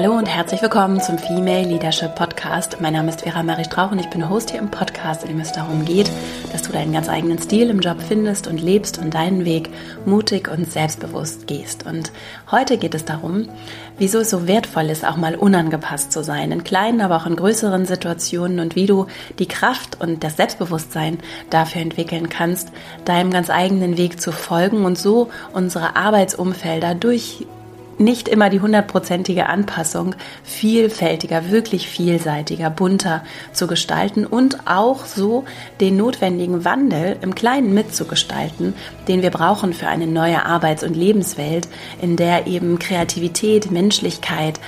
Hallo und herzlich willkommen zum Female Leadership Podcast. Mein Name ist Vera Marie Strauch und ich bin Host hier im Podcast, in dem es darum geht, dass du deinen ganz eigenen Stil im Job findest und lebst und deinen Weg mutig und selbstbewusst gehst. Und heute geht es darum, wieso es so wertvoll ist, auch mal unangepasst zu sein, in kleinen, aber auch in größeren Situationen und wie du die Kraft und das Selbstbewusstsein dafür entwickeln kannst, deinem ganz eigenen Weg zu folgen und so unsere Arbeitsumfelder durch nicht immer die hundertprozentige Anpassung vielfältiger, wirklich vielseitiger, bunter zu gestalten und auch so den notwendigen Wandel im Kleinen mitzugestalten, den wir brauchen für eine neue Arbeits- und Lebenswelt, in der eben Kreativität, Menschlichkeit,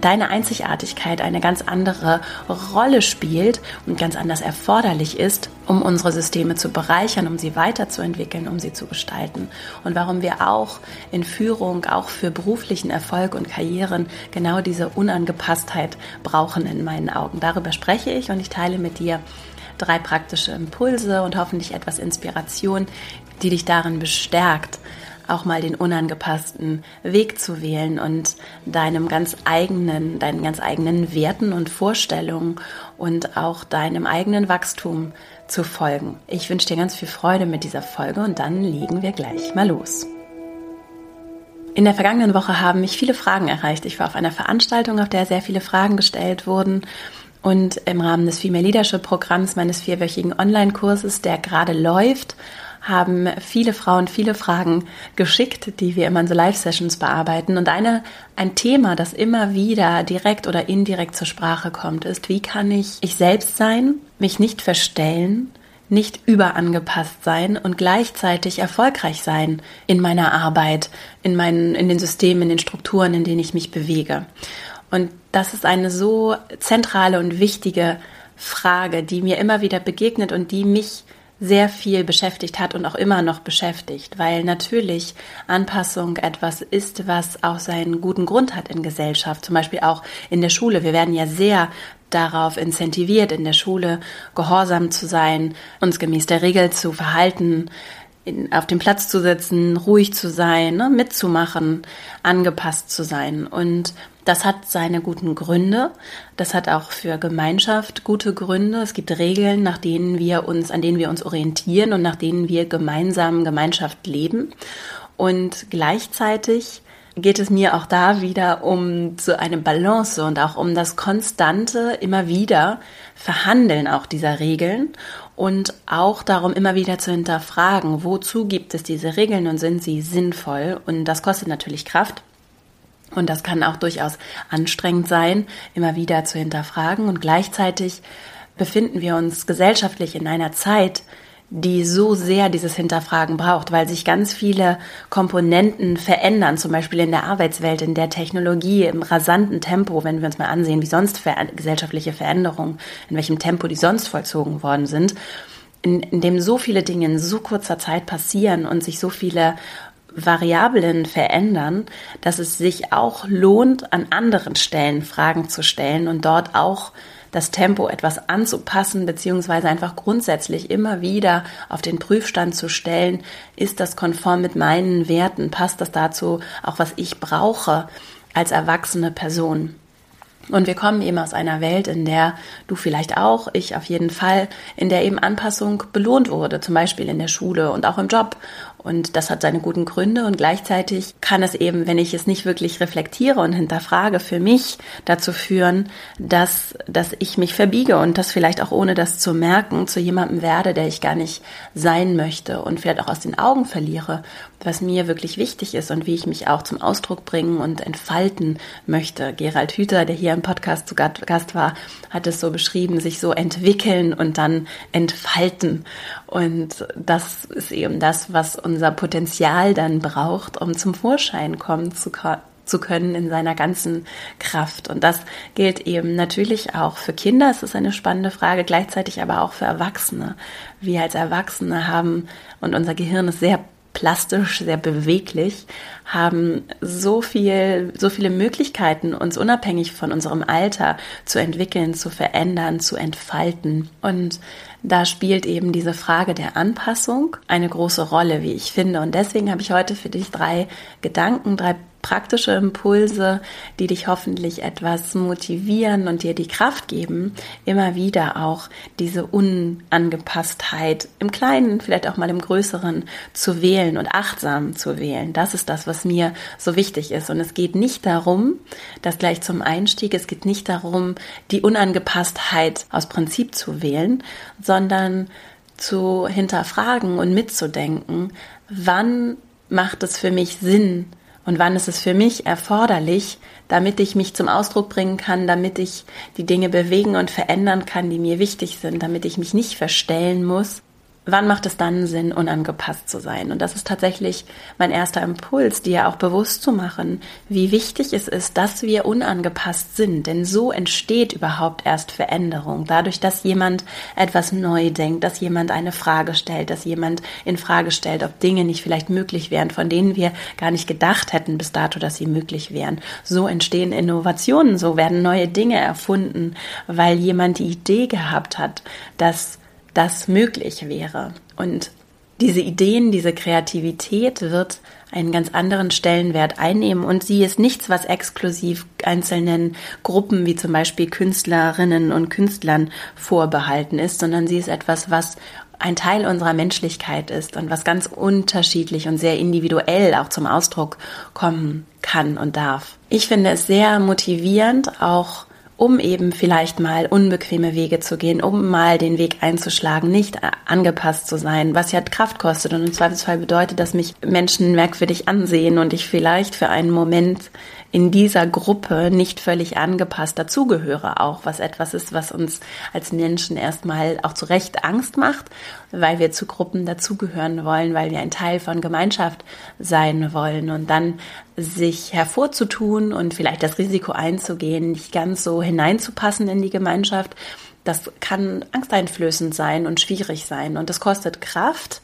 deine Einzigartigkeit eine ganz andere Rolle spielt und ganz anders erforderlich ist, um unsere Systeme zu bereichern, um sie weiterzuentwickeln, um sie zu gestalten. Und warum wir auch in Führung, auch für beruflichen Erfolg und Karrieren genau diese Unangepasstheit brauchen in meinen Augen. Darüber spreche ich und ich teile mit dir drei praktische Impulse und hoffentlich etwas Inspiration, die dich darin bestärkt, auch mal den unangepassten Weg zu wählen und deinem ganz eigenen, deinen ganz eigenen Werten und Vorstellungen und auch deinem eigenen Wachstum zu folgen. Ich wünsche dir ganz viel Freude mit dieser Folge und dann legen wir gleich mal los. In der vergangenen Woche haben mich viele Fragen erreicht. Ich war auf einer Veranstaltung, auf der sehr viele Fragen gestellt wurden. Und im Rahmen des Female Leadership Programms meines vierwöchigen Online-Kurses, der gerade läuft, haben viele Frauen viele Fragen geschickt, die wir immer in so Live-Sessions bearbeiten. Und eine, ein Thema, das immer wieder direkt oder indirekt zur Sprache kommt, ist, wie kann ich ich selbst sein, mich nicht verstellen, nicht überangepasst sein und gleichzeitig erfolgreich sein in meiner Arbeit, in meinen, in den Systemen, in den Strukturen, in denen ich mich bewege. Und das ist eine so zentrale und wichtige Frage, die mir immer wieder begegnet und die mich sehr viel beschäftigt hat und auch immer noch beschäftigt, weil natürlich Anpassung etwas ist, was auch seinen guten Grund hat in Gesellschaft, zum Beispiel auch in der Schule. Wir werden ja sehr darauf incentiviert, in der Schule gehorsam zu sein, uns gemäß der Regel zu verhalten, auf dem Platz zu sitzen, ruhig zu sein, ne, mitzumachen, angepasst zu sein. Und das hat seine guten Gründe. Das hat auch für Gemeinschaft gute Gründe. Es gibt Regeln, nach denen wir uns, an denen wir uns orientieren und nach denen wir gemeinsam Gemeinschaft leben. Und gleichzeitig geht es mir auch da wieder um so eine Balance und auch um das konstante immer wieder Verhandeln auch dieser Regeln und auch darum immer wieder zu hinterfragen, wozu gibt es diese Regeln und sind sie sinnvoll? Und das kostet natürlich Kraft. Und das kann auch durchaus anstrengend sein, immer wieder zu hinterfragen. Und gleichzeitig befinden wir uns gesellschaftlich in einer Zeit, die so sehr dieses Hinterfragen braucht, weil sich ganz viele Komponenten verändern, zum Beispiel in der Arbeitswelt, in der Technologie, im rasanten Tempo, wenn wir uns mal ansehen, wie sonst gesellschaftliche Veränderungen, in welchem Tempo die sonst vollzogen worden sind, in, in dem so viele Dinge in so kurzer Zeit passieren und sich so viele Variablen verändern, dass es sich auch lohnt, an anderen Stellen Fragen zu stellen und dort auch das Tempo etwas anzupassen, beziehungsweise einfach grundsätzlich immer wieder auf den Prüfstand zu stellen, ist das konform mit meinen Werten, passt das dazu, auch was ich brauche als erwachsene Person. Und wir kommen eben aus einer Welt, in der du vielleicht auch, ich auf jeden Fall, in der eben Anpassung belohnt wurde, zum Beispiel in der Schule und auch im Job. Und das hat seine guten Gründe. Und gleichzeitig kann es eben, wenn ich es nicht wirklich reflektiere und hinterfrage, für mich dazu führen, dass, dass ich mich verbiege und das vielleicht auch ohne das zu merken zu jemandem werde, der ich gar nicht sein möchte und vielleicht auch aus den Augen verliere, was mir wirklich wichtig ist und wie ich mich auch zum Ausdruck bringen und entfalten möchte. Gerald Hüther, der hier im Podcast zu Gast war, hat es so beschrieben, sich so entwickeln und dann entfalten. Und das ist eben das, was unser Potenzial dann braucht, um zum Vorschein kommen zu, zu können in seiner ganzen Kraft. Und das gilt eben natürlich auch für Kinder. Es ist eine spannende Frage, gleichzeitig aber auch für Erwachsene. Wir als Erwachsene haben, und unser Gehirn ist sehr plastisch, sehr beweglich, haben so viel, so viele Möglichkeiten, uns unabhängig von unserem Alter zu entwickeln, zu verändern, zu entfalten. Und da spielt eben diese Frage der Anpassung eine große Rolle, wie ich finde. Und deswegen habe ich heute für dich drei Gedanken, drei praktische Impulse, die dich hoffentlich etwas motivieren und dir die Kraft geben, immer wieder auch diese Unangepasstheit im Kleinen, vielleicht auch mal im Größeren zu wählen und achtsam zu wählen. Das ist das, was mir so wichtig ist. Und es geht nicht darum, dass gleich zum Einstieg, es geht nicht darum, die Unangepasstheit aus Prinzip zu wählen, sondern zu hinterfragen und mitzudenken, wann macht es für mich Sinn, und wann ist es für mich erforderlich, damit ich mich zum Ausdruck bringen kann, damit ich die Dinge bewegen und verändern kann, die mir wichtig sind, damit ich mich nicht verstellen muss, wann macht es dann Sinn, unangepasst zu sein? Und das ist tatsächlich mein erster Impuls, dir auch bewusst zu machen, wie wichtig es ist, dass wir unangepasst sind. Denn so entsteht überhaupt erst Veränderung. Dadurch, dass jemand etwas neu denkt, dass jemand eine Frage stellt, dass jemand in Frage stellt, ob Dinge nicht vielleicht möglich wären, von denen wir gar nicht gedacht hätten bis dato, dass sie möglich wären. So entstehen Innovationen, so werden neue Dinge erfunden, weil jemand die Idee gehabt hat, dass das möglich wäre. Und diese Ideen, diese Kreativität wird einen ganz anderen Stellenwert einnehmen und sie ist nichts, was exklusiv einzelnen Gruppen wie zum Beispiel Künstlerinnen und Künstlern vorbehalten ist, sondern sie ist etwas, was ein Teil unserer Menschlichkeit ist und was ganz unterschiedlich und sehr individuell auch zum Ausdruck kommen kann und darf. Ich finde es sehr motivierend, auch um eben vielleicht mal unbequeme Wege zu gehen, um mal den Weg einzuschlagen, nicht angepasst zu sein, was ja Kraft kostet und im Zweifelsfall bedeutet, dass mich Menschen merkwürdig ansehen und ich vielleicht für einen Moment in dieser Gruppe nicht völlig angepasst dazugehöre, auch was etwas ist, was uns als Menschen erstmal auch zu Recht Angst macht, weil wir zu Gruppen dazugehören wollen, weil wir ein Teil von Gemeinschaft sein wollen. Und dann sich hervorzutun und vielleicht das Risiko einzugehen, nicht ganz so hineinzupassen in die Gemeinschaft, das kann angsteinflößend sein und schwierig sein. Und das kostet Kraft,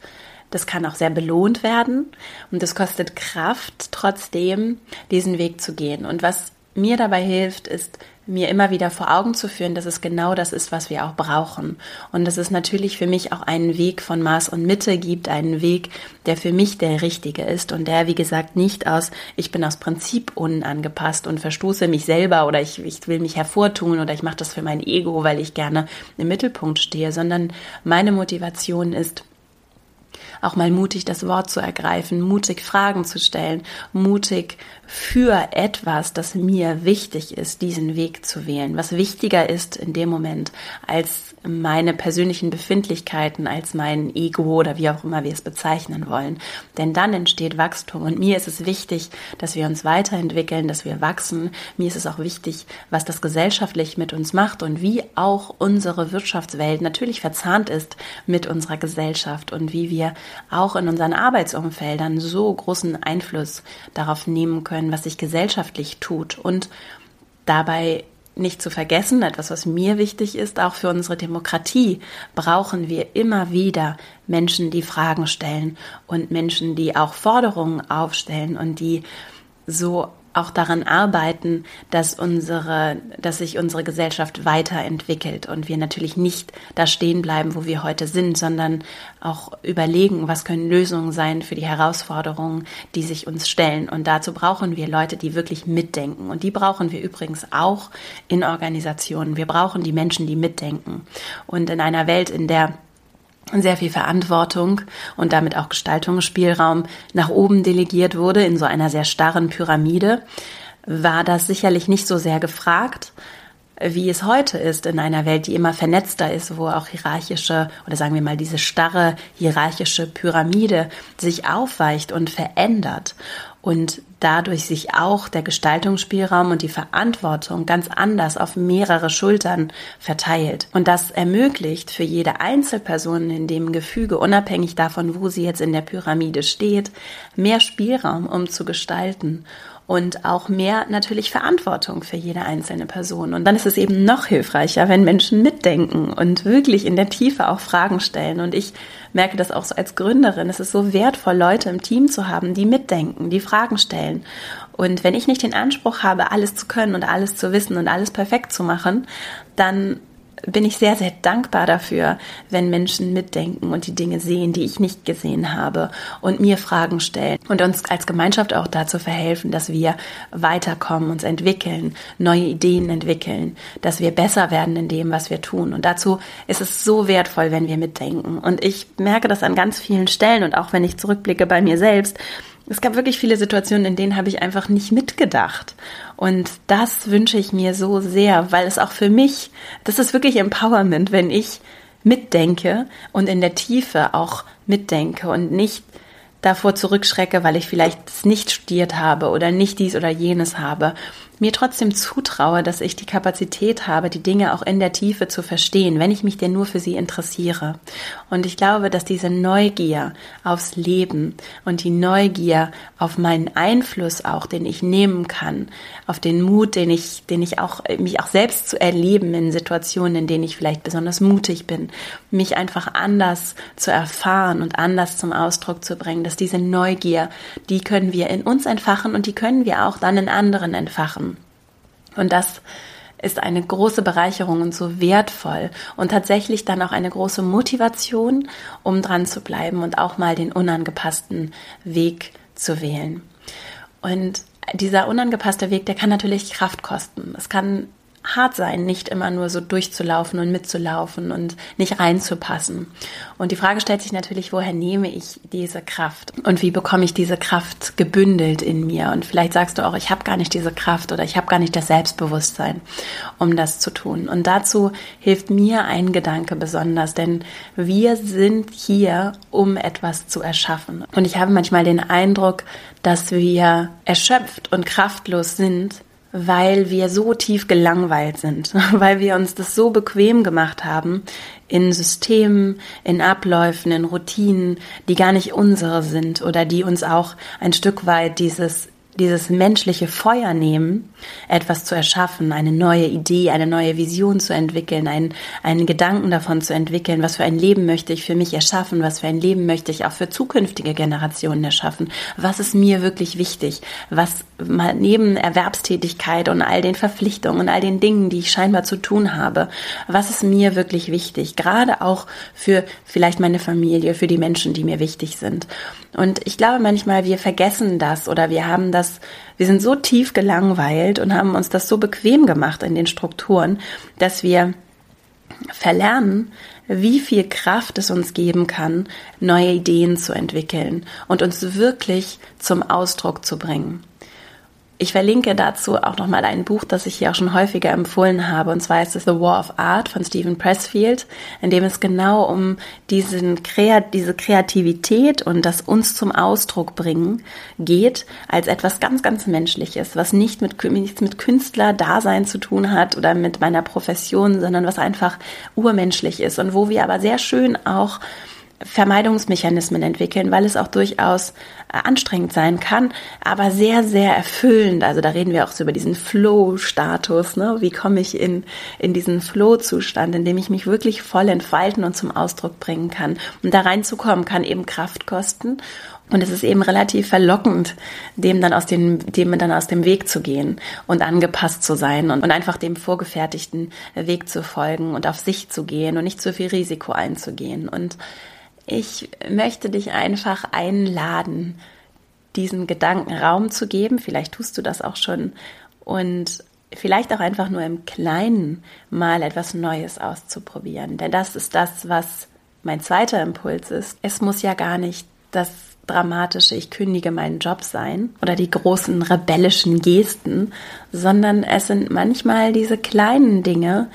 das kann auch sehr belohnt werden und es kostet Kraft, trotzdem diesen Weg zu gehen. Und was mir dabei hilft, ist mir immer wieder vor Augen zu führen, dass es genau das ist, was wir auch brauchen. Und dass es natürlich für mich auch einen Weg von Maß und Mitte gibt, einen Weg, der für mich der richtige ist und der, wie gesagt, nicht aus, ich bin aus Prinzip unangepasst und verstoße mich selber oder ich, ich will mich hervortun oder ich mache das für mein Ego, weil ich gerne im Mittelpunkt stehe, sondern meine Motivation ist, auch mal mutig das Wort zu ergreifen, mutig Fragen zu stellen, mutig für etwas, das mir wichtig ist, diesen Weg zu wählen, was wichtiger ist in dem Moment als meine persönlichen Befindlichkeiten, als mein Ego oder wie auch immer wir es bezeichnen wollen. Denn dann entsteht Wachstum und mir ist es wichtig, dass wir uns weiterentwickeln, dass wir wachsen. Mir ist es auch wichtig, was das gesellschaftlich mit uns macht und wie auch unsere Wirtschaftswelt natürlich verzahnt ist mit unserer Gesellschaft und wie wir auch in unseren Arbeitsumfeldern so großen Einfluss darauf nehmen können, was sich gesellschaftlich tut. Und dabei nicht zu vergessen, etwas, was mir wichtig ist, auch für unsere Demokratie brauchen wir immer wieder Menschen, die Fragen stellen und Menschen, die auch Forderungen aufstellen und die so auch daran arbeiten, dass unsere, dass sich unsere Gesellschaft weiterentwickelt und wir natürlich nicht da stehen bleiben, wo wir heute sind, sondern auch überlegen, was können Lösungen sein für die Herausforderungen, die sich uns stellen. Und dazu brauchen wir Leute, die wirklich mitdenken. Und die brauchen wir übrigens auch in Organisationen. Wir brauchen die Menschen, die mitdenken. Und in einer Welt, in der sehr viel Verantwortung und damit auch Gestaltungsspielraum nach oben delegiert wurde in so einer sehr starren Pyramide, war das sicherlich nicht so sehr gefragt, wie es heute ist in einer Welt, die immer vernetzter ist, wo auch hierarchische oder sagen wir mal diese starre hierarchische Pyramide sich aufweicht und verändert und dadurch sich auch der Gestaltungsspielraum und die Verantwortung ganz anders auf mehrere Schultern verteilt. Und das ermöglicht für jede Einzelperson in dem Gefüge, unabhängig davon, wo sie jetzt in der Pyramide steht, mehr Spielraum, um zu gestalten und auch mehr natürlich Verantwortung für jede einzelne Person. Und dann ist es eben noch hilfreicher, wenn Menschen mitdenken und wirklich in der Tiefe auch Fragen stellen. Und ich merke das auch so als Gründerin. Es ist so wertvoll, Leute im Team zu haben, die mitdenken, die Fragen stellen. Und wenn ich nicht den Anspruch habe, alles zu können und alles zu wissen und alles perfekt zu machen, dann bin ich sehr, sehr dankbar dafür, wenn Menschen mitdenken und die Dinge sehen, die ich nicht gesehen habe und mir Fragen stellen und uns als Gemeinschaft auch dazu verhelfen, dass wir weiterkommen, uns entwickeln, neue Ideen entwickeln, dass wir besser werden in dem, was wir tun. Und dazu ist es so wertvoll, wenn wir mitdenken. Und ich merke das an ganz vielen Stellen und auch wenn ich zurückblicke bei mir selbst, es gab wirklich viele Situationen, in denen habe ich einfach nicht mitgedacht. Und das wünsche ich mir so sehr, weil es auch für mich, das ist wirklich Empowerment, wenn ich mitdenke und in der Tiefe auch mitdenke und nicht davor zurückschrecke, weil ich vielleicht es nicht studiert habe oder nicht dies oder jenes habe mir trotzdem zutraue, dass ich die Kapazität habe, die Dinge auch in der Tiefe zu verstehen, wenn ich mich denn nur für sie interessiere. Und ich glaube, dass diese Neugier aufs Leben und die Neugier auf meinen Einfluss auch, den ich nehmen kann, auf den Mut, den ich, den ich auch, mich auch selbst zu erleben in Situationen, in denen ich vielleicht besonders mutig bin, mich einfach anders zu erfahren und anders zum Ausdruck zu bringen, dass diese Neugier, die können wir in uns entfachen und die können wir auch dann in anderen entfachen. Und das ist eine große Bereicherung und so wertvoll und tatsächlich dann auch eine große Motivation, um dran zu bleiben und auch mal den unangepassten Weg zu wählen. Und dieser unangepasste Weg, der kann natürlich Kraft kosten. Es kann hart sein, nicht immer nur so durchzulaufen und mitzulaufen und nicht reinzupassen. Und die Frage stellt sich natürlich, woher nehme ich diese Kraft und wie bekomme ich diese Kraft gebündelt in mir? Und vielleicht sagst du auch, ich habe gar nicht diese Kraft oder ich habe gar nicht das Selbstbewusstsein, um das zu tun. Und dazu hilft mir ein Gedanke besonders, denn wir sind hier, um etwas zu erschaffen. Und ich habe manchmal den Eindruck, dass wir erschöpft und kraftlos sind, weil wir so tief gelangweilt sind, weil wir uns das so bequem gemacht haben in Systemen, in Abläufen, in Routinen, die gar nicht unsere sind oder die uns auch ein Stück weit dieses dieses menschliche Feuer nehmen, etwas zu erschaffen, eine neue Idee, eine neue Vision zu entwickeln, einen, einen Gedanken davon zu entwickeln, was für ein Leben möchte ich für mich erschaffen, was für ein Leben möchte ich auch für zukünftige Generationen erschaffen, was ist mir wirklich wichtig, was mal neben Erwerbstätigkeit und all den Verpflichtungen und all den Dingen, die ich scheinbar zu tun habe, was ist mir wirklich wichtig, gerade auch für vielleicht meine Familie, für die Menschen, die mir wichtig sind. Und ich glaube manchmal, wir vergessen das oder wir haben das, wir sind so tief gelangweilt und haben uns das so bequem gemacht in den Strukturen, dass wir verlernen, wie viel Kraft es uns geben kann, neue Ideen zu entwickeln und uns wirklich zum Ausdruck zu bringen. Ich verlinke dazu auch nochmal ein Buch, das ich hier auch schon häufiger empfohlen habe, und zwar ist es The War of Art von Stephen Pressfield, in dem es genau um diesen diese Kreativität und das uns zum Ausdruck bringen geht, als etwas ganz, ganz Menschliches, was nicht mit, nichts mit Künstler-Dasein zu tun hat oder mit meiner Profession, sondern was einfach urmenschlich ist und wo wir aber sehr schön auch Vermeidungsmechanismen entwickeln, weil es auch durchaus äh, anstrengend sein kann, aber sehr, sehr erfüllend. Also da reden wir auch so über diesen Flow-Status. Ne? Wie komme ich in, in diesen Flow-Zustand, in dem ich mich wirklich voll entfalten und zum Ausdruck bringen kann. Und da reinzukommen kann eben Kraft kosten. Und es ist eben relativ verlockend, dem dann aus dem, dem dann aus dem Weg zu gehen und angepasst zu sein und, und einfach dem vorgefertigten Weg zu folgen und auf sich zu gehen und nicht zu viel Risiko einzugehen. Und ich möchte dich einfach einladen, diesen Gedanken Raum zu geben. Vielleicht tust du das auch schon. Und vielleicht auch einfach nur im Kleinen mal etwas Neues auszuprobieren. Denn das ist das, was mein zweiter Impuls ist. Es muss ja gar nicht das dramatische, ich kündige meinen Job sein oder die großen rebellischen Gesten, sondern es sind manchmal diese kleinen Dinge,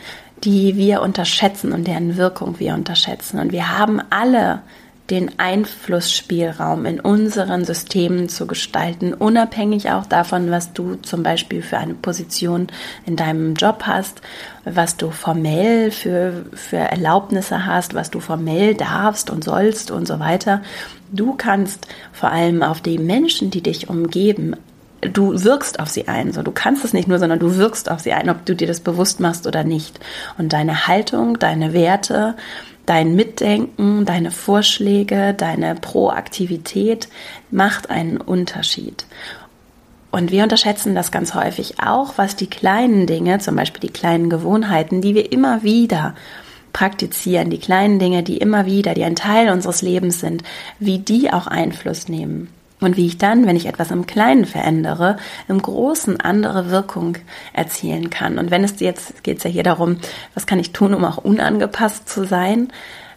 die wir unterschätzen und deren Wirkung wir unterschätzen. Und wir haben alle den Einflussspielraum in unseren Systemen zu gestalten, unabhängig auch davon, was du zum Beispiel für eine Position in deinem Job hast, was du formell für, für Erlaubnisse hast, was du formell darfst und sollst und so weiter. Du kannst vor allem auf die Menschen, die dich umgeben, du wirkst auf sie ein. So, du kannst es nicht nur, sondern du wirkst auf sie ein, ob du dir das bewusst machst oder nicht. Und deine Haltung, deine Werte, dein Mitdenken, deine Vorschläge, deine Proaktivität macht einen Unterschied. Und wir unterschätzen das ganz häufig auch, was die kleinen Dinge, zum Beispiel die kleinen Gewohnheiten, die wir immer wieder praktizieren, die kleinen Dinge, die immer wieder, die ein Teil unseres Lebens sind, wie die auch Einfluss nehmen. Und wie ich dann, wenn ich etwas im Kleinen verändere, im Großen andere Wirkung erzielen kann. Und wenn es jetzt geht es ja hier darum, was kann ich tun, um auch unangepasst zu sein?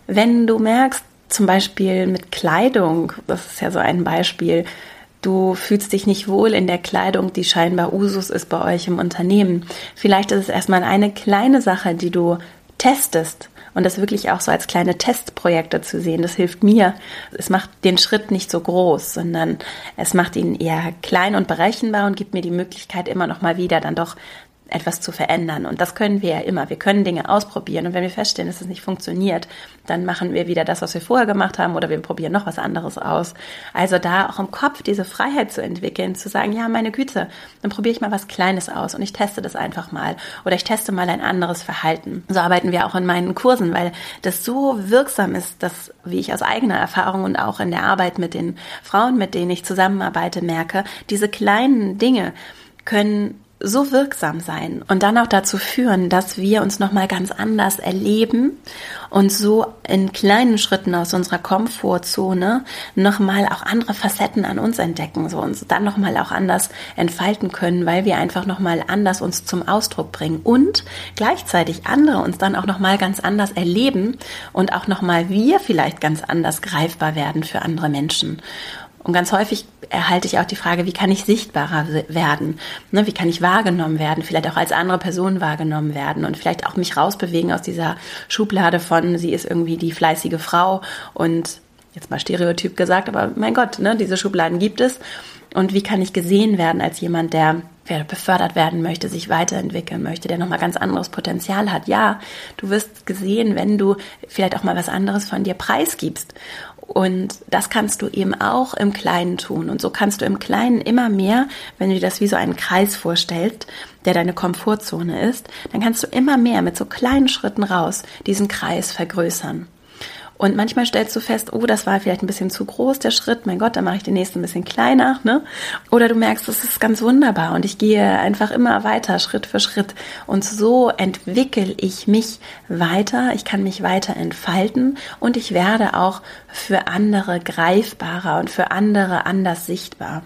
Wenn du merkst, zum Beispiel mit Kleidung, das ist ja so ein Beispiel, du fühlst dich nicht wohl in der Kleidung, die scheinbar Usus ist bei euch im Unternehmen. Vielleicht ist es erstmal eine kleine Sache, die du testest und das wirklich auch so als kleine Testprojekte zu sehen, das hilft mir. Es macht den Schritt nicht so groß, sondern es macht ihn eher klein und berechenbar und gibt mir die Möglichkeit, immer noch mal wieder dann doch etwas zu verändern. Und das können wir ja immer. Wir können Dinge ausprobieren. Und wenn wir feststellen, dass es nicht funktioniert, dann machen wir wieder das, was wir vorher gemacht haben, oder wir probieren noch was anderes aus. Also da auch im Kopf diese Freiheit zu entwickeln, zu sagen, ja, meine Güte, dann probiere ich mal was Kleines aus und ich teste das einfach mal. Oder ich teste mal ein anderes Verhalten. So arbeiten wir auch in meinen Kursen, weil das so wirksam ist, dass, wie ich aus eigener Erfahrung und auch in der Arbeit mit den Frauen, mit denen ich zusammenarbeite, merke, diese kleinen Dinge können so wirksam sein und dann auch dazu führen, dass wir uns nochmal ganz anders erleben und so in kleinen Schritten aus unserer Komfortzone nochmal auch andere Facetten an uns entdecken, so uns dann nochmal auch anders entfalten können, weil wir einfach nochmal anders uns zum Ausdruck bringen und gleichzeitig andere uns dann auch nochmal ganz anders erleben und auch nochmal wir vielleicht ganz anders greifbar werden für andere Menschen. Und ganz häufig erhalte ich auch die Frage, wie kann ich sichtbarer werden? Ne, wie kann ich wahrgenommen werden? Vielleicht auch als andere Person wahrgenommen werden und vielleicht auch mich rausbewegen aus dieser Schublade von, sie ist irgendwie die fleißige Frau und jetzt mal Stereotyp gesagt, aber mein Gott, ne, diese Schubladen gibt es. Und wie kann ich gesehen werden als jemand, der befördert werden möchte, sich weiterentwickeln möchte, der nochmal ganz anderes Potenzial hat. Ja, du wirst gesehen, wenn du vielleicht auch mal was anderes von dir preisgibst. Und das kannst du eben auch im Kleinen tun. Und so kannst du im Kleinen immer mehr, wenn du dir das wie so einen Kreis vorstellst, der deine Komfortzone ist, dann kannst du immer mehr mit so kleinen Schritten raus diesen Kreis vergrößern. Und manchmal stellst du fest, oh, das war vielleicht ein bisschen zu groß, der Schritt, mein Gott, dann mache ich den nächsten ein bisschen kleiner, ne? Oder du merkst, das ist ganz wunderbar und ich gehe einfach immer weiter, Schritt für Schritt. Und so entwickle ich mich weiter, ich kann mich weiter entfalten und ich werde auch für andere greifbarer und für andere anders sichtbar.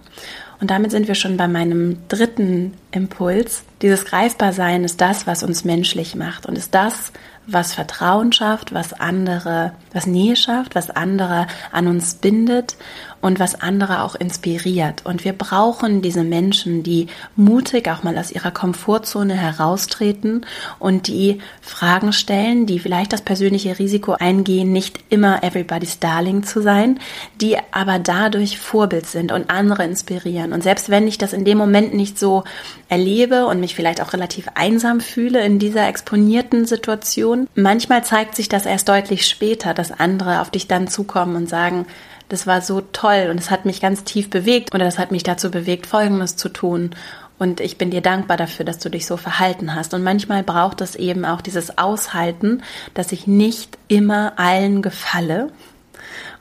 Und damit sind wir schon bei meinem dritten Impuls. Dieses Greifbarsein ist das, was uns menschlich macht und ist das, was Vertrauen schafft, was andere, was Nähe schafft, was andere an uns bindet und was andere auch inspiriert. Und wir brauchen diese Menschen, die mutig auch mal aus ihrer Komfortzone heraustreten und die Fragen stellen, die vielleicht das persönliche Risiko eingehen, nicht immer everybody's darling zu sein, die aber dadurch Vorbild sind und andere inspirieren. Und selbst wenn ich das in dem Moment nicht so erlebe und mich vielleicht auch relativ einsam fühle in dieser exponierten Situation, manchmal zeigt sich das erst deutlich später, dass andere auf dich dann zukommen und sagen, das war so toll und es hat mich ganz tief bewegt oder das hat mich dazu bewegt, Folgendes zu tun. Und ich bin dir dankbar dafür, dass du dich so verhalten hast. Und manchmal braucht es eben auch dieses Aushalten, dass ich nicht immer allen gefalle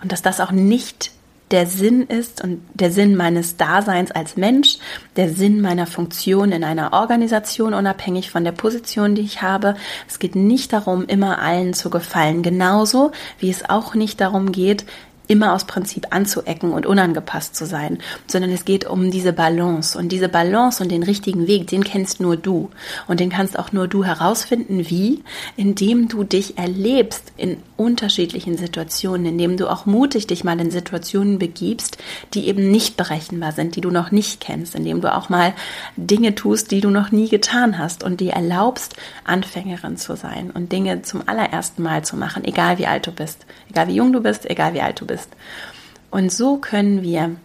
und dass das auch nicht der Sinn ist und der Sinn meines Daseins als Mensch, der Sinn meiner Funktion in einer Organisation, unabhängig von der Position, die ich habe. Es geht nicht darum, immer allen zu gefallen, genauso wie es auch nicht darum geht, immer aus Prinzip anzuecken und unangepasst zu sein, sondern es geht um diese Balance. Und diese Balance und den richtigen Weg, den kennst nur du. Und den kannst auch nur du herausfinden. Wie? Indem du dich erlebst in unterschiedlichen Situationen, indem du auch mutig dich mal in Situationen begibst, die eben nicht berechenbar sind, die du noch nicht kennst, indem du auch mal Dinge tust, die du noch nie getan hast und die erlaubst, Anfängerin zu sein und Dinge zum allerersten Mal zu machen, egal wie alt du bist, egal wie jung du bist, egal wie alt du bist bist. Und so können wir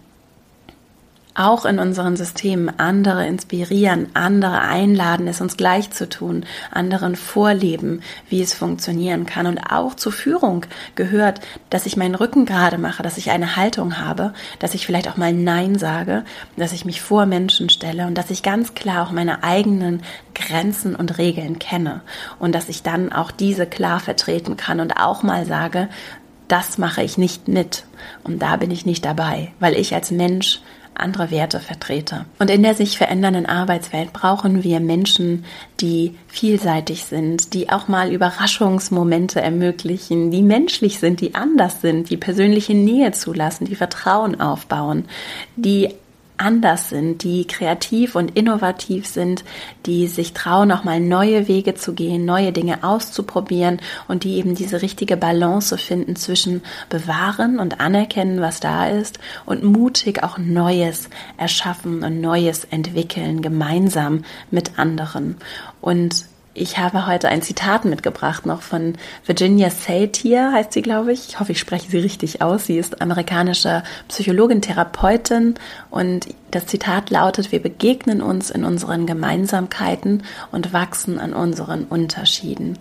auch in unseren Systemen andere inspirieren, andere einladen, es uns gleich zu tun, anderen vorleben, wie es funktionieren kann. Und auch zur Führung gehört, dass ich meinen Rücken gerade mache, dass ich eine Haltung habe, dass ich vielleicht auch mal Nein sage, dass ich mich vor Menschen stelle und dass ich ganz klar auch meine eigenen Grenzen und Regeln kenne und dass ich dann auch diese klar vertreten kann und auch mal sage, das mache ich nicht mit und da bin ich nicht dabei, weil ich als Mensch andere Werte vertrete. Und in der sich verändernden Arbeitswelt brauchen wir Menschen, die vielseitig sind, die auch mal Überraschungsmomente ermöglichen, die menschlich sind, die anders sind, die persönliche Nähe zulassen, die Vertrauen aufbauen, die anders sind, die kreativ und innovativ sind, die sich trauen, auch mal neue Wege zu gehen, neue Dinge auszuprobieren und die eben diese richtige Balance finden zwischen bewahren und anerkennen, was da ist und mutig auch Neues erschaffen und Neues entwickeln, gemeinsam mit anderen. Und ich habe heute ein Zitat mitgebracht, noch von Virginia Satir, heißt sie, glaube ich. Ich hoffe, ich spreche sie richtig aus. Sie ist amerikanische Psychologin, Therapeutin und das Zitat lautet, wir begegnen uns in unseren Gemeinsamkeiten und wachsen an unseren Unterschieden.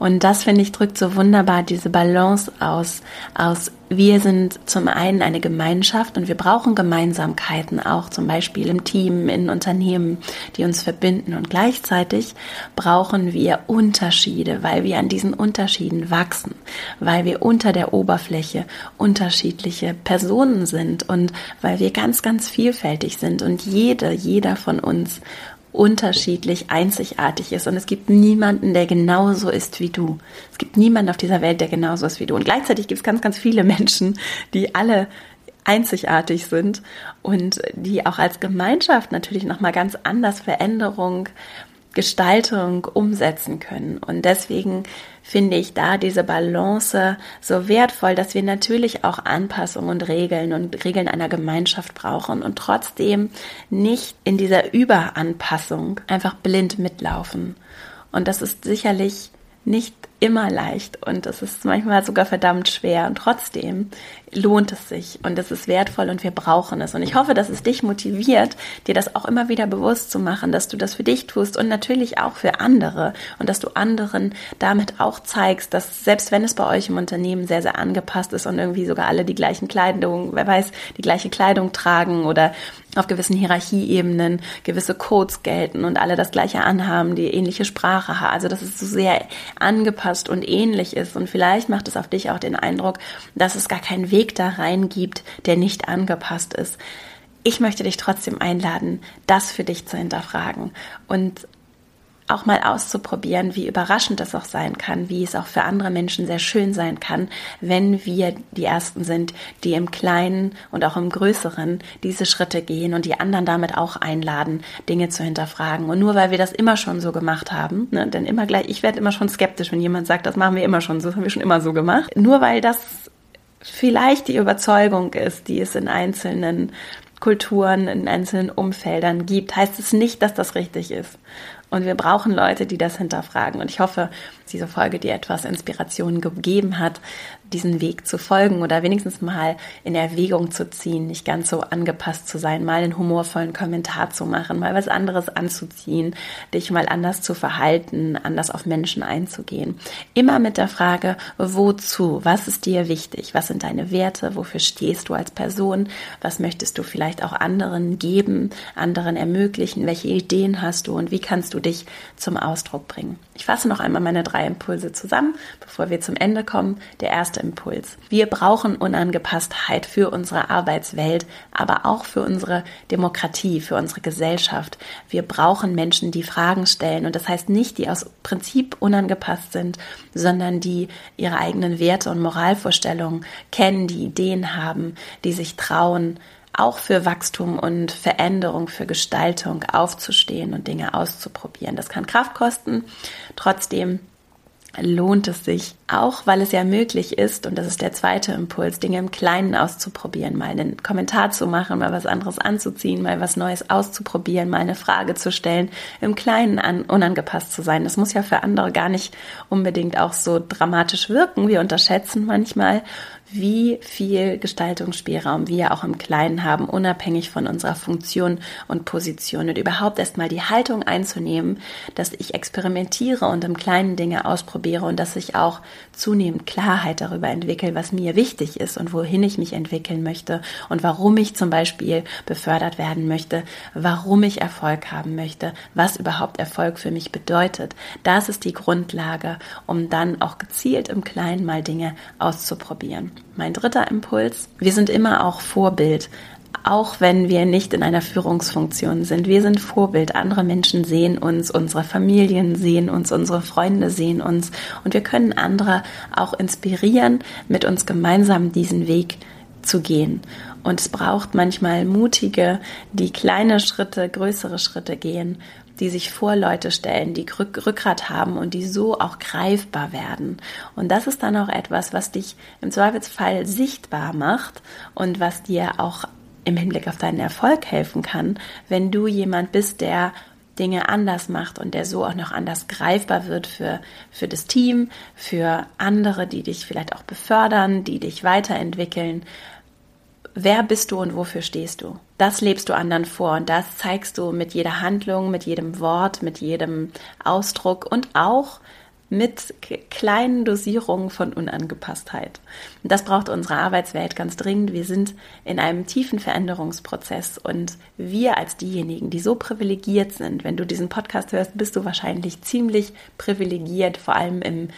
Und das, finde ich, drückt so wunderbar diese Balance aus, aus wir sind zum einen eine Gemeinschaft und wir brauchen Gemeinsamkeiten auch. Zum Beispiel im Team, in Unternehmen, die uns verbinden. Und gleichzeitig brauchen wir Unterschiede, weil wir an diesen Unterschieden wachsen, weil wir unter der Oberfläche unterschiedliche Personen sind und weil wir ganz, ganz vielfältig sind. Und jede, jeder von uns unterschiedlich, einzigartig ist. Und es gibt niemanden, der genauso ist wie du. Es gibt niemanden auf dieser Welt, der genauso ist wie du. Und gleichzeitig gibt es ganz, ganz viele Menschen, die alle einzigartig sind und die auch als Gemeinschaft natürlich nochmal ganz anders Veränderung Gestaltung umsetzen können. Und deswegen finde ich da diese Balance so wertvoll, dass wir natürlich auch Anpassungen und Regeln und Regeln einer Gemeinschaft brauchen und trotzdem nicht in dieser Überanpassung einfach blind mitlaufen. Und das ist sicherlich nicht immer leicht und es ist manchmal sogar verdammt schwer und trotzdem lohnt es sich und es ist wertvoll und wir brauchen es und ich hoffe, dass es dich motiviert, dir das auch immer wieder bewusst zu machen, dass du das für dich tust und natürlich auch für andere und dass du anderen damit auch zeigst, dass selbst wenn es bei euch im Unternehmen sehr, sehr angepasst ist und irgendwie sogar alle die gleichen Kleidung, wer weiß, die gleiche Kleidung tragen oder auf gewissen Hierarchieebenen gewisse Codes gelten und alle das gleiche anhaben, die ähnliche Sprache haben. Also dass es so sehr angepasst und ähnlich ist. Und vielleicht macht es auf dich auch den Eindruck, dass es gar keinen Weg da rein gibt, der nicht angepasst ist. Ich möchte dich trotzdem einladen, das für dich zu hinterfragen und auch mal auszuprobieren, wie überraschend das auch sein kann, wie es auch für andere Menschen sehr schön sein kann, wenn wir die Ersten sind, die im Kleinen und auch im Größeren diese Schritte gehen und die anderen damit auch einladen, Dinge zu hinterfragen. Und nur weil wir das immer schon so gemacht haben, ne, denn immer gleich, ich werde immer schon skeptisch, wenn jemand sagt, das machen wir immer schon so, das haben wir schon immer so gemacht. Nur weil das vielleicht die Überzeugung ist, die es in einzelnen Kulturen, in einzelnen Umfeldern gibt, heißt es nicht, dass das richtig ist. Und wir brauchen Leute, die das hinterfragen. Und ich hoffe, diese Folge dir etwas Inspiration gegeben hat, diesen Weg zu folgen oder wenigstens mal in Erwägung zu ziehen, nicht ganz so angepasst zu sein, mal einen humorvollen Kommentar zu machen, mal was anderes anzuziehen, dich mal anders zu verhalten, anders auf Menschen einzugehen. Immer mit der Frage, wozu? Was ist dir wichtig? Was sind deine Werte? Wofür stehst du als Person? Was möchtest du vielleicht auch anderen geben, anderen ermöglichen? Welche Ideen hast du und wie kannst du dich zum Ausdruck bringen? Ich fasse noch einmal meine drei Impulse zusammen, bevor wir zum Ende kommen. Der erste Impuls. Wir brauchen Unangepasstheit für unsere Arbeitswelt, aber auch für unsere Demokratie, für unsere Gesellschaft. Wir brauchen Menschen, die Fragen stellen. Und das heißt nicht, die aus Prinzip unangepasst sind, sondern die ihre eigenen Werte und Moralvorstellungen kennen, die Ideen haben, die sich trauen, auch für Wachstum und Veränderung, für Gestaltung aufzustehen und Dinge auszuprobieren. Das kann Kraft kosten. Trotzdem lohnt es sich, auch weil es ja möglich ist, und das ist der zweite Impuls, Dinge im Kleinen auszuprobieren, mal einen Kommentar zu machen, mal was anderes anzuziehen, mal was Neues auszuprobieren, mal eine Frage zu stellen, im Kleinen an, unangepasst zu sein. Das muss ja für andere gar nicht unbedingt auch so dramatisch wirken. Wir unterschätzen manchmal, wie viel Gestaltungsspielraum wir auch im Kleinen haben, unabhängig von unserer Funktion und Position und überhaupt erstmal die Haltung einzunehmen, dass ich experimentiere und im Kleinen Dinge ausprobiere und dass ich auch zunehmend Klarheit darüber entwickle, was mir wichtig ist und wohin ich mich entwickeln möchte und warum ich zum Beispiel befördert werden möchte, warum ich Erfolg haben möchte, was überhaupt Erfolg für mich bedeutet. Das ist die Grundlage, um dann auch gezielt im Kleinen mal Dinge auszuprobieren. Mein dritter Impuls, wir sind immer auch Vorbild auch wenn wir nicht in einer Führungsfunktion sind. Wir sind Vorbild. Andere Menschen sehen uns, unsere Familien sehen uns, unsere Freunde sehen uns und wir können andere auch inspirieren, mit uns gemeinsam diesen Weg zu gehen. Und es braucht manchmal mutige, die kleine Schritte, größere Schritte gehen, die sich vor Leute stellen, die Rück Rückgrat haben und die so auch greifbar werden. Und das ist dann auch etwas, was dich im Zweifelsfall sichtbar macht und was dir auch im Hinblick auf deinen Erfolg helfen kann, wenn du jemand bist, der Dinge anders macht und der so auch noch anders greifbar wird für, für das Team, für andere, die dich vielleicht auch befördern, die dich weiterentwickeln. Wer bist du und wofür stehst du? Das lebst du anderen vor und das zeigst du mit jeder Handlung, mit jedem Wort, mit jedem Ausdruck und auch mit kleinen Dosierungen von Unangepasstheit. Und das braucht unsere Arbeitswelt ganz dringend. Wir sind in einem tiefen Veränderungsprozess und wir als diejenigen, die so privilegiert sind, wenn du diesen Podcast hörst, bist du wahrscheinlich ziemlich privilegiert, vor allem im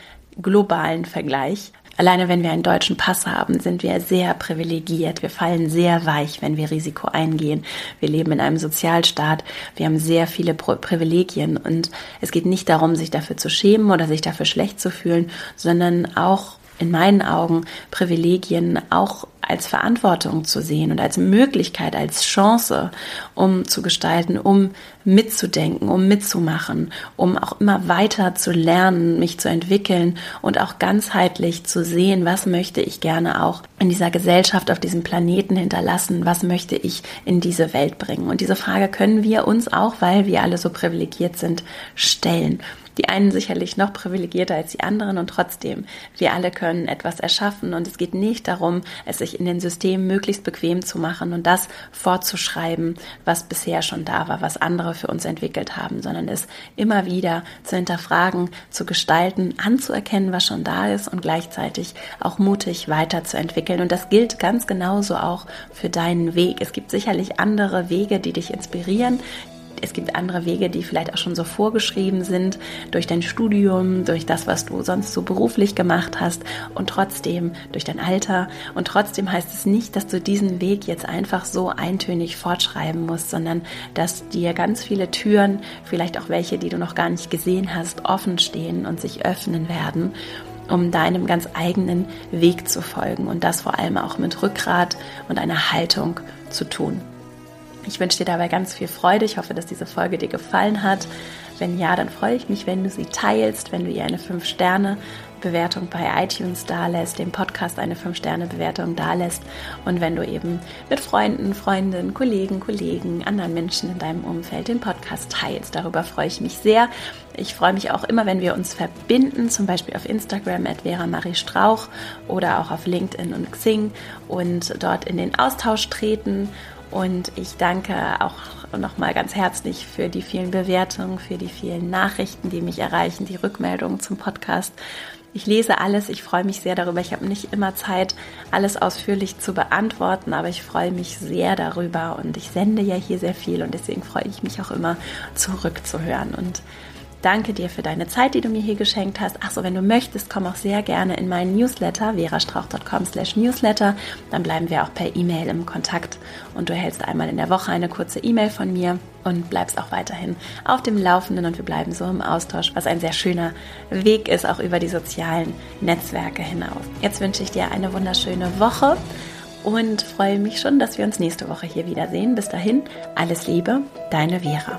globalen Vergleich, Alleine wenn wir einen deutschen Pass haben, sind wir sehr privilegiert. Wir fallen sehr weich, wenn wir Risiko eingehen. Wir leben in einem Sozialstaat. Wir haben sehr viele Privilegien und es geht nicht darum, sich dafür zu schämen oder sich dafür schlecht zu fühlen, sondern auch in meinen Augen Privilegien auch als Verantwortung zu sehen und als Möglichkeit, als Chance, um zu gestalten, um mitzudenken, um mitzumachen, um auch immer weiter zu lernen, mich zu entwickeln und auch ganzheitlich zu sehen, was möchte ich gerne auch in dieser Gesellschaft, auf diesem Planeten hinterlassen, was möchte ich in diese Welt bringen. Und diese Frage können wir uns auch, weil wir alle so privilegiert sind, stellen. Die einen sicherlich noch privilegierter als die anderen und trotzdem, wir alle können etwas erschaffen und es geht nicht darum, es sich in den Systemen möglichst bequem zu machen und das fortzuschreiben, was bisher schon da war, was andere für uns entwickelt haben, sondern es immer wieder zu hinterfragen, zu gestalten, anzuerkennen, was schon da ist und gleichzeitig auch mutig weiterzuentwickeln. Und das gilt ganz genauso auch für deinen Weg. Es gibt sicherlich andere Wege, die dich inspirieren, es gibt andere Wege, die vielleicht auch schon so vorgeschrieben sind durch dein Studium, durch das, was du sonst so beruflich gemacht hast und trotzdem durch dein Alter. Und trotzdem heißt es nicht, dass du diesen Weg jetzt einfach so eintönig fortschreiben musst, sondern dass dir ganz viele Türen, vielleicht auch welche, die du noch gar nicht gesehen hast, offen stehen und sich öffnen werden um deinem ganz eigenen Weg zu folgen und das vor allem auch mit Rückgrat und einer Haltung zu tun. Ich wünsche dir dabei ganz viel Freude. Ich hoffe, dass diese Folge dir gefallen hat. Wenn ja, dann freue ich mich, wenn du sie teilst, wenn du ihr eine 5-Sterne-Bewertung bei iTunes dalässt, dem Podcast eine 5-Sterne-Bewertung dalässt und wenn du eben mit Freunden, Freundinnen, Kollegen, Kollegen, anderen Menschen in deinem Umfeld den Podcast teilst. Darüber freue ich mich sehr. Ich freue mich auch immer, wenn wir uns verbinden, zum Beispiel auf Instagram at Vera Marie Strauch oder auch auf LinkedIn und Xing und dort in den Austausch treten und ich danke auch nochmal ganz herzlich für die vielen Bewertungen, für die vielen Nachrichten, die mich erreichen, die Rückmeldungen zum Podcast. Ich lese alles, ich freue mich sehr darüber. Ich habe nicht immer Zeit, alles ausführlich zu beantworten, aber ich freue mich sehr darüber und ich sende ja hier sehr viel und deswegen freue ich mich auch immer zurückzuhören. Und Danke dir für deine Zeit, die du mir hier geschenkt hast. Achso, wenn du möchtest, komm auch sehr gerne in meinen Newsletter, verastrauch.com slash newsletter. Dann bleiben wir auch per E-Mail im Kontakt und du erhältst einmal in der Woche eine kurze E-Mail von mir und bleibst auch weiterhin auf dem Laufenden und wir bleiben so im Austausch, was ein sehr schöner Weg ist, auch über die sozialen Netzwerke hinaus. Jetzt wünsche ich dir eine wunderschöne Woche und freue mich schon, dass wir uns nächste Woche hier wiedersehen. Bis dahin, alles Liebe, deine Vera.